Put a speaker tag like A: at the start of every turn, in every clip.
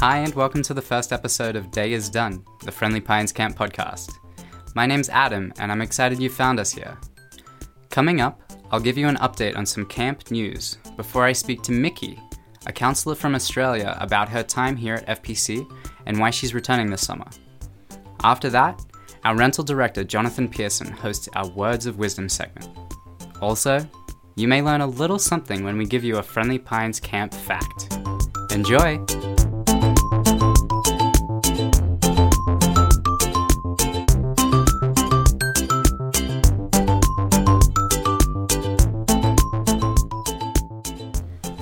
A: Hi, and welcome to the first episode of Day is Done, the Friendly Pines Camp podcast. My name's Adam, and I'm excited you found us here. Coming up, I'll give you an update on some camp news before I speak to Mickey, a counselor from Australia, about her time here at FPC and why she's returning this summer. After that, our rental director Jonathan Pearson hosts our Words of Wisdom segment. Also, you may learn a little something when we give you a Friendly Pines Camp fact. Enjoy!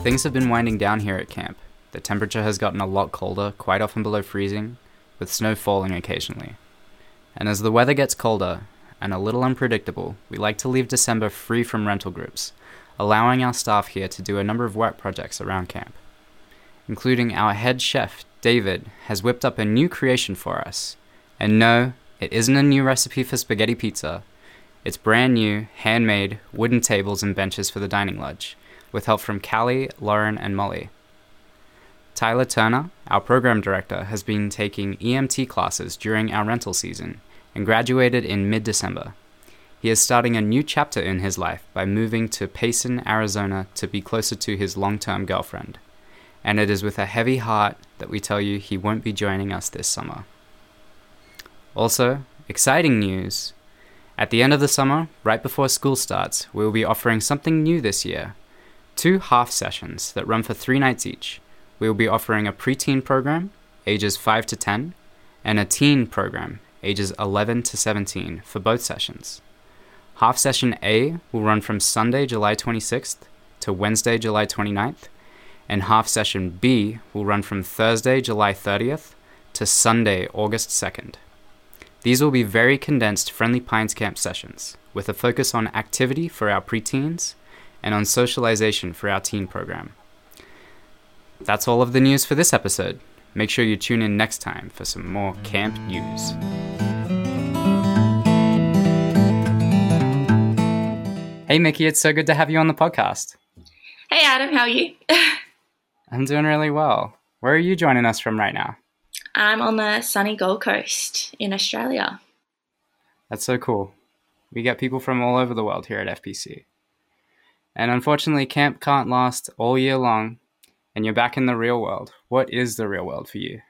A: Things have been winding down here at camp. The temperature has gotten a lot colder, quite often below freezing, with snow falling occasionally. And as the weather gets colder and a little unpredictable, we like to leave December free from rental groups, allowing our staff here to do a number of work projects around camp. Including our head chef, David, has whipped up a new creation for us. And no, it isn't a new recipe for spaghetti pizza. It's brand new, handmade, wooden tables and benches for the dining lodge, with help from Callie, Lauren, and Molly. Tyler Turner, our program director, has been taking EMT classes during our rental season and graduated in mid December. He is starting a new chapter in his life by moving to Payson, Arizona to be closer to his long term girlfriend. And it is with a heavy heart that we tell you he won't be joining us this summer. Also, exciting news! At the end of the summer, right before school starts, we will be offering something new this year two half sessions that run for three nights each. We will be offering a preteen program, ages 5 to 10, and a teen program, ages 11 to 17, for both sessions. Half session A will run from Sunday, July 26th to Wednesday, July 29th, and half session B will run from Thursday, July 30th to Sunday, August 2nd. These will be very condensed Friendly Pines Camp sessions, with a focus on activity for our preteens and on socialization for our teen program. That's all of the news for this episode. Make sure you tune in next time for some more camp news. Hey, Mickey, it's so good to have you on the podcast.
B: Hey, Adam, how are you?
A: I'm doing really well. Where are you joining us from right now?
B: I'm on the sunny Gold Coast in Australia.
A: That's so cool. We get people from all over the world here at FPC. And unfortunately, camp can't last all year long, and you're back in the real world. What is the real world for you?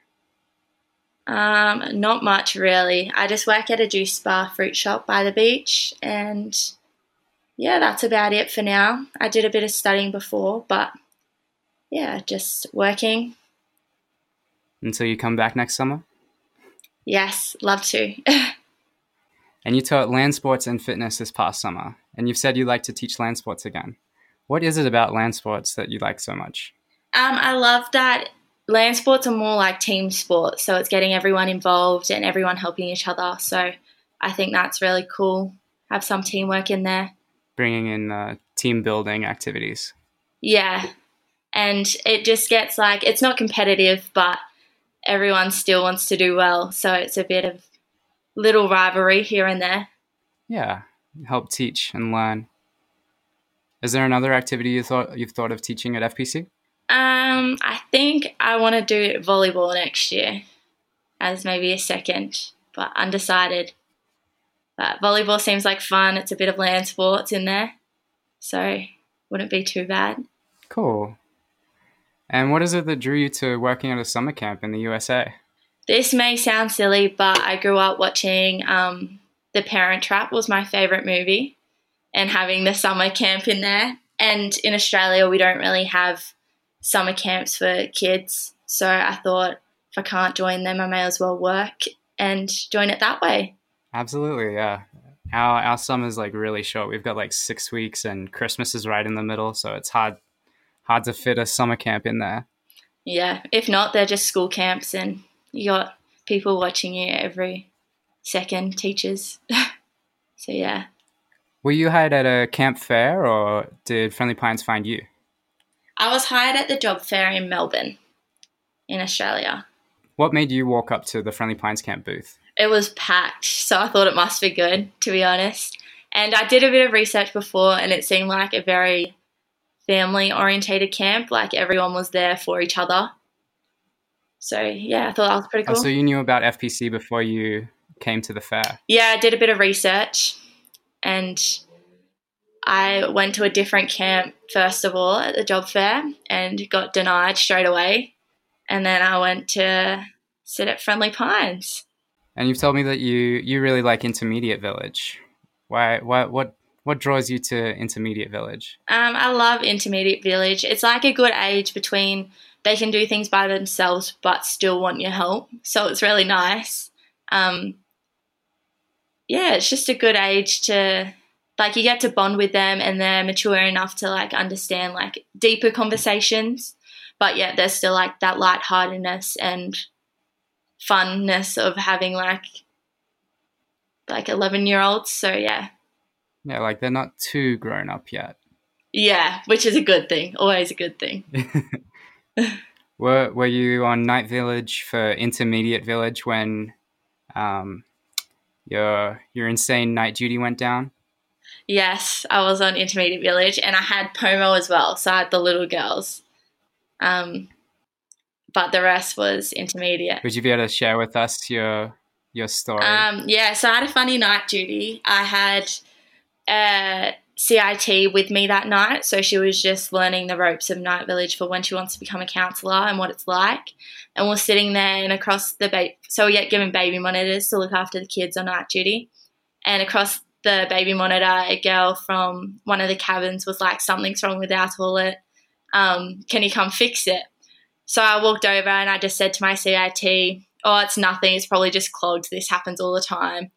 B: Um, not much really. I just work at a juice bar fruit shop by the beach, and yeah, that's about it for now. I did a bit of studying before, but yeah, just working.
A: Until you come back next summer?
B: Yes, love to.
A: and you taught land sports and fitness this past summer, and you've said you'd like to teach land sports again. What is it about land sports that you like so much?
B: Um, I love that land sports are more like team sports, so it's getting everyone involved and everyone helping each other. So I think that's really cool. Have some teamwork in there
A: bringing in uh, team building activities.
B: Yeah. And it just gets like, it's not competitive, but everyone still wants to do well. So it's a bit of little rivalry here and there.
A: Yeah. Help teach and learn. Is there another activity you thought you've thought of teaching at FPC?
B: Um, I think I want to do volleyball next year as maybe a second, but undecided. But volleyball seems like fun. It's a bit of land sports in there. So wouldn't be too bad.
A: Cool. And what is it that drew you to working at a summer camp in the USA?
B: This may sound silly, but I grew up watching um, The Parent Trap was my favorite movie, and having the summer camp in there. And in Australia, we don't really have summer camps for kids, so I thought if I can't join them, I may as well work and join it that way.
A: Absolutely, yeah. Our our summer's like really short. We've got like six weeks, and Christmas is right in the middle, so it's hard hard to fit a summer camp in there.
B: Yeah, if not, they're just school camps, and you got people watching you every second, teachers. so yeah.
A: Were you hired at a camp fair, or did Friendly Pines find you?
B: I was hired at the job fair in Melbourne, in Australia.
A: What made you walk up to the Friendly Pines camp booth?
B: it was packed, so I thought it must be good, to be honest. And I did a bit of research before, and it seemed like a very family orientated camp, like everyone was there for each other. So yeah, I thought that was pretty
A: Oh,
B: cool.
A: so you knew about FPC before you came to the fair.
B: yeah, I did a bit of research and I went to a different camp first of all at the job fair and got denied straight away. And then I went to sit at Friendly Pines.
A: And you've told me that you you really like Intermediate Village. Why? Why? What? What draws you to Intermediate Village?
B: Um, I love Intermediate Village. It's like a good age between they can do things by themselves but still want your help. So it's really nice. Um, yeah, it's just a good age to like you get to bond with them and they're mature enough to like understand like deeper conversations. But yet there's still like that lightheartedness and funness of having like like eleven year olds. So yeah.
A: Yeah, like they're not too grown up yet.
B: Yeah, which is a good thing. Always a good thing.
A: Were Were you on Night Village for Intermediate Village when um, your your insane night duty went down?
B: Yes, I was on Intermediate Village and I had Pomo as well. So I had the little girls. Um, but the rest was intermediate.
A: Would you be able to share with us your your story?
B: Um, yeah, so I had a funny night duty. I had a CIT with me that night. So she was just learning the ropes of Night Village for when she wants to become a counsellor and what it's like. And we're sitting there and across the ba- so we get given baby monitors to look after the kids on night duty. And across the baby monitor, a girl from one of the cabins was like, "Something's wrong with our toilet. Um, can you come fix it?" So I walked over and I just said to my CIT, "Oh, it's nothing. It's probably just clogged. This happens all the time."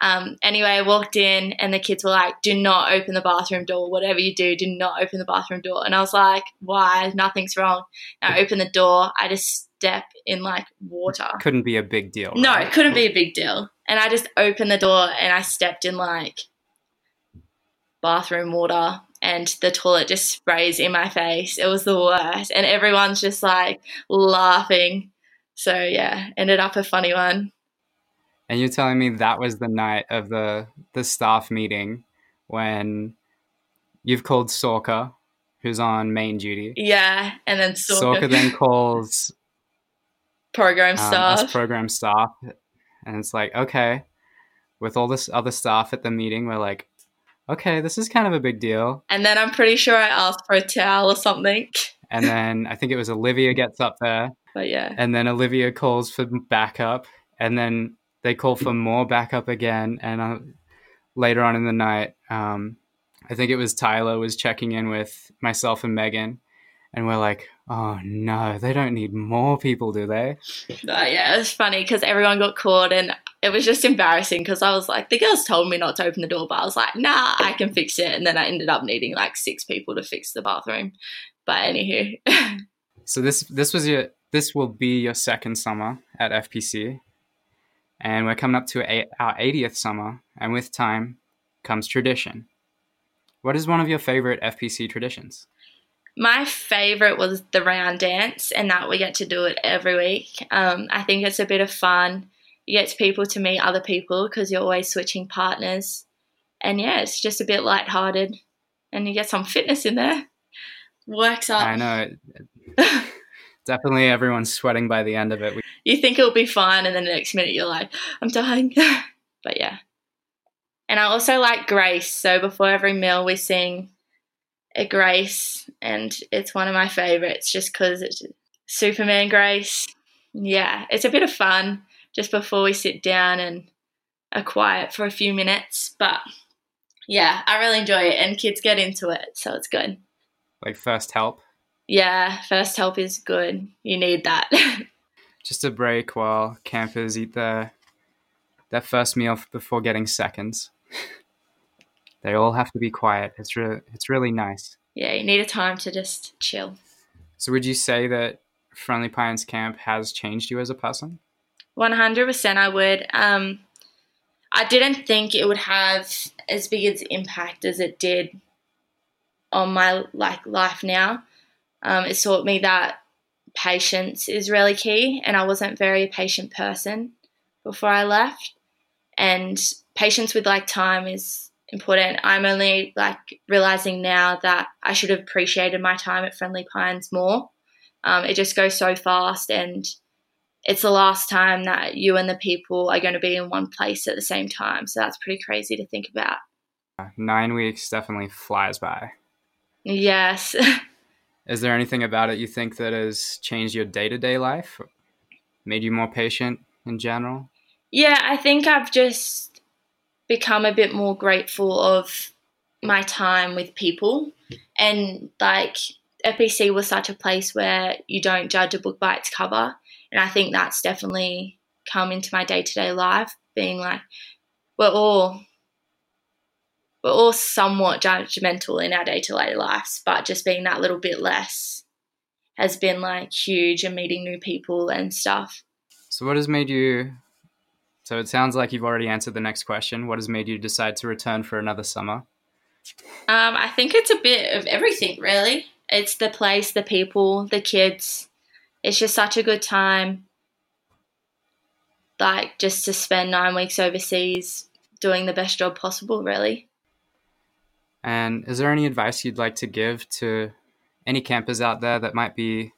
B: Um, anyway, I walked in and the kids were like, "Do not open the bathroom door. Whatever you do, do not open the bathroom door." And I was like, "Why? Nothing's wrong." And I open the door. I just step in like water.
A: Couldn't be a big deal.
B: No, it couldn't be a big deal. And I just opened the door and I stepped in like bathroom water and the toilet just sprays in my face. It was the worst. And everyone's just like laughing. So yeah, ended up a funny one.
A: And you're telling me that was the night of the the staff meeting when you've called Sorka, who's on main duty.
B: Yeah. And then
A: Sorka
B: Sorka,
A: then calls
B: program
A: um,
B: staff.
A: program staff, and it's like, okay, with all this other staff at the meeting, we're like, okay, this is kind of a big deal.
B: and then I'm pretty sure I asked for a towel or something.
A: And then I think it was Olivia gets up there,
B: But yeah.
A: and then Olivia calls for backup, and then they call for more backup again. And uh, later on in the night, um, I think it was Tyler was checking in with myself and Megan, and we're like, oh no, they don't need more people, do they?
B: But yeah, it was funny because everyone got caught and it was just embarrassing because I was like, the girls told me not to open the door, but I was like, nah, I can fix it. And then I ended up needing like six people to fix the bathroom. But anywho,
A: So this this was your this will be your second summer at FPC, and we're coming up to a, our 80th summer, and with time comes tradition. What is one of your favorite FPC traditions?
B: my favorite was the round dance and that we get to do it every week. Um, I think it's a bit of fun. You get people to meet other people because you're always switching partners. And yeah, it's just a bit lighthearted and you get some fitness in there. Works up.
A: I know definitely everyone's sweating by the end of it. We,
B: you think it'll be fine, and then the next minute you're like, I'm dying. but yeah. And I also like Grace. So before every meal, we sing a Grace, and it's one of my favorites just because it's Superman Grace. Yeah, it's a bit of fun just before we sit down and are quiet for a few minutes. But yeah, I really enjoy it, and kids get into it, so it's good.
A: like first help,
B: Yeah, first help is good. You need that.
A: just a break while campers eat their their first meal before getting seconds. they all have to be quiet. It's re- it's really nice.
B: yeah, you need a time to just chill.
A: So would you say that Friendly Pines Camp has changed you as a person?
B: 100% I would. Um, I didn't think it would have as big an impact as it did on my like life now. Um, it taught me that patience is really key, and I wasn't very patient person before I left. And patience with like time is important. I'm only like realizing now that I should have appreciated my time at Friendly Pines more. Um, it just goes so fast, and it's the last time that you and the people are going to be in one place at the same time. So that's pretty crazy to think about.
A: Nine weeks definitely flies by.
B: Yes.
A: Is there anything about it you think that has changed your day to day life? Made you more patient in general?
B: Yeah, I think I've just become a bit more grateful of my time with people. And like FPC was such a place where you don't judge a book by its cover. And I think that's definitely come into my day to day life, being like, we're all we're all somewhat judgmental in our day to day lives, but just being that little bit less has been like huge and meeting new people and stuff.
A: So, what has made you? So, it sounds like you've already answered the next question. What has made you decide to return for another summer?
B: Um, I think it's a bit of everything, really. It's the place, the people, the kids. It's just such a good time. Like, just to spend nine weeks overseas doing the best job possible, really.
A: And is there any advice you'd like to give to any campers out there that might be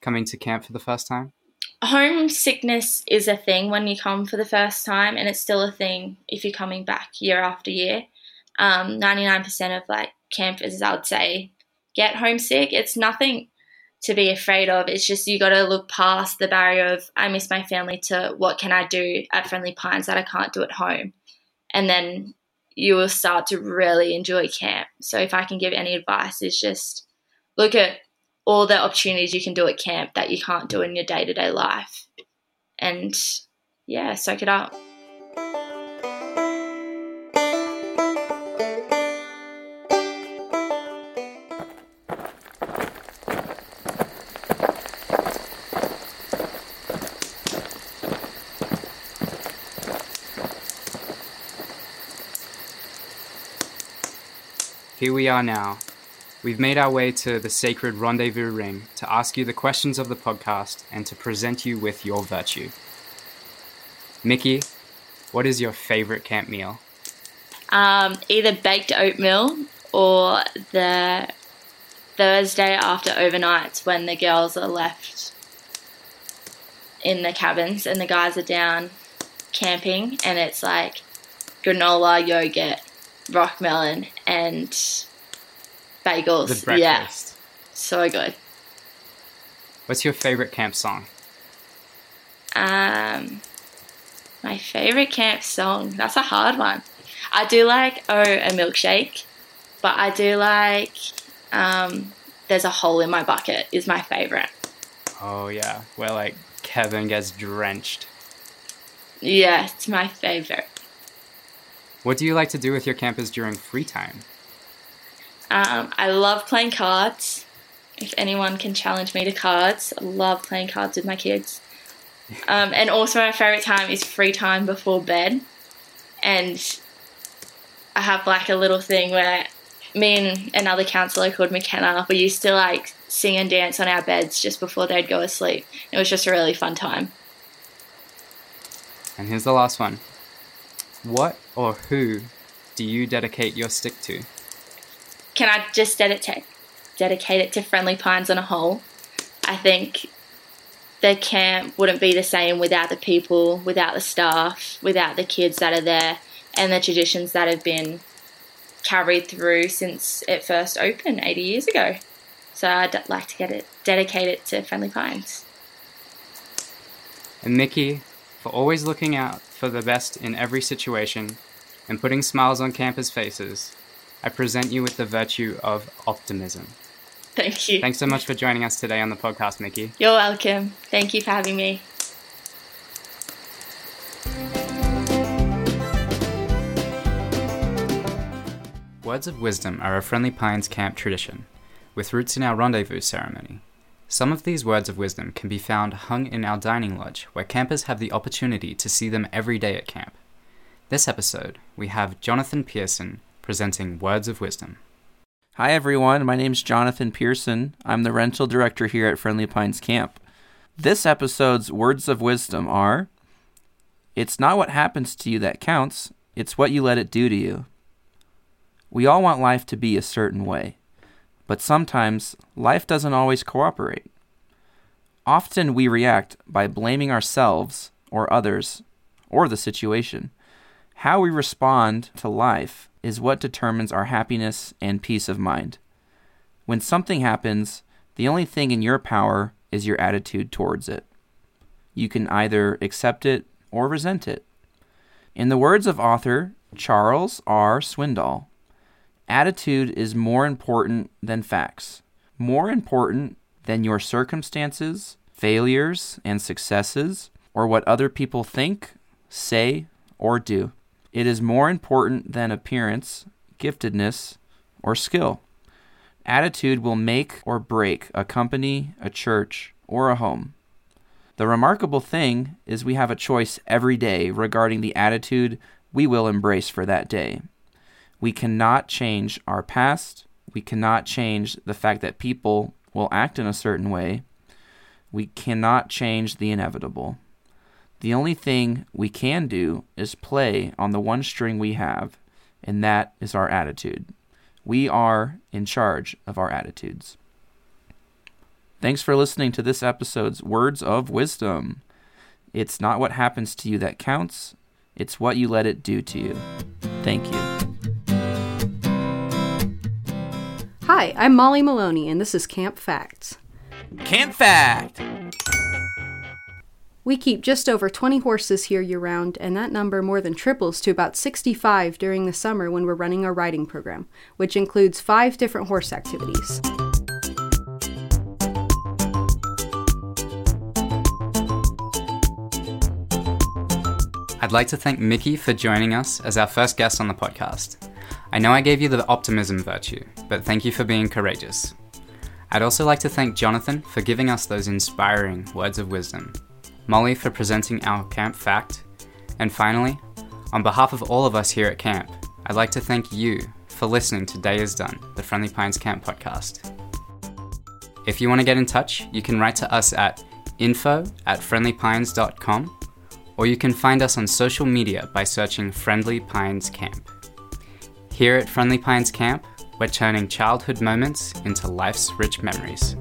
A: coming to camp for the first time?
B: Homesickness is a thing when you come for the first time, and it's still a thing if you're coming back year after year. Um, 99% of like campers, I would say, get homesick. It's nothing to be afraid of. It's just you got to look past the barrier of I miss my family to what can I do at Friendly Pines that I can't do at home, and then you will start to really enjoy camp. So if I can give any advice, is just look at all the opportunities you can do at camp that you can't do in your day to day life, and yeah, soak it up.
A: Here we are now. We've made our way to the sacred rendezvous ring to ask you the questions of the podcast and to present you with your virtue. Mickey, what is your favorite camp meal?
B: Um, either baked oatmeal or the Thursday after overnights when the girls are left in the cabins and the guys are down camping and it's like granola, yogurt, rock melon, and bagels.
A: The breakfast.
B: Yeah, so good.
A: What's your favorite camp song?
B: Um, my favorite camp song. That's a hard one. I do like Oh a milkshake, but I do like um, There's a hole in my bucket. Is my favorite.
A: Oh yeah, where like Kevin gets drenched.
B: Yeah, it's my favorite.
A: What do you like to do with your campus during free time?
B: Um, I love playing cards. If anyone can challenge me to cards, I love playing cards with my kids. Um, and also, my favorite time is free time before bed. And I have like a little thing where me and another counselor called McKenna, we used to like sing and dance on our beds just before they'd go to sleep. It was just a really fun time.
A: And here's the last one. What or who do you dedicate your stick to?
B: Can I just dedicate dedicate it to Friendly Pines on a whole? I think the camp wouldn't be the same without the people, without the staff, without the kids that are there, and the traditions that have been carried through since it first opened 80 years ago. So I'd like to get it dedicate it to Friendly Pines.
A: And Mickey, for always looking out for the best in every situation and putting smiles on campus faces, I present you with the virtue of optimism.
B: Thank you.
A: Thanks so much for joining us today on the podcast, Mickey.
B: You're welcome. Thank you for having me.
A: Words of wisdom are a Friendly Pines camp tradition, with roots in our rendezvous ceremony. Some of these words of wisdom can be found hung in our dining lodge, where campers have the opportunity to see them every day at camp. This episode, we have Jonathan Pearson presenting Words of Wisdom.
C: Hi, everyone. My name's Jonathan Pearson. I'm the rental director here at Friendly Pines Camp. This episode's words of wisdom are It's not what happens to you that counts, it's what you let it do to you. We all want life to be a certain way, but sometimes life doesn't always cooperate. Often we react by blaming ourselves or others or the situation. How we respond to life is what determines our happiness and peace of mind. When something happens, the only thing in your power is your attitude towards it. You can either accept it or resent it. In the words of author Charles R. Swindoll, attitude is more important than facts, more important than your circumstances, failures, and successes, or what other people think, say, or do. It is more important than appearance, giftedness, or skill. Attitude will make or break a company, a church, or a home. The remarkable thing is we have a choice every day regarding the attitude we will embrace for that day. We cannot change our past. We cannot change the fact that people will act in a certain way. We cannot change the inevitable. The only thing we can do is play on the one string we have, and that is our attitude. We are in charge of our attitudes. Thanks for listening to this episode's Words of Wisdom. It's not what happens to you that counts, it's what you let it do to you. Thank you.
D: Hi, I'm Molly Maloney, and this is Camp Facts.
C: Camp Fact!
D: We keep just over 20 horses here year round, and that number more than triples to about 65 during the summer when we're running our riding program, which includes five different horse activities.
A: I'd like to thank Mickey for joining us as our first guest on the podcast. I know I gave you the optimism virtue, but thank you for being courageous. I'd also like to thank Jonathan for giving us those inspiring words of wisdom, Molly for presenting our camp fact, and finally, on behalf of all of us here at camp, I'd like to thank you for listening to Day is Done, the Friendly Pines Camp podcast. If you want to get in touch, you can write to us at info at friendlypines.com or you can find us on social media by searching Friendly Pines Camp. Here at Friendly Pines Camp, we're turning childhood moments into life's rich memories.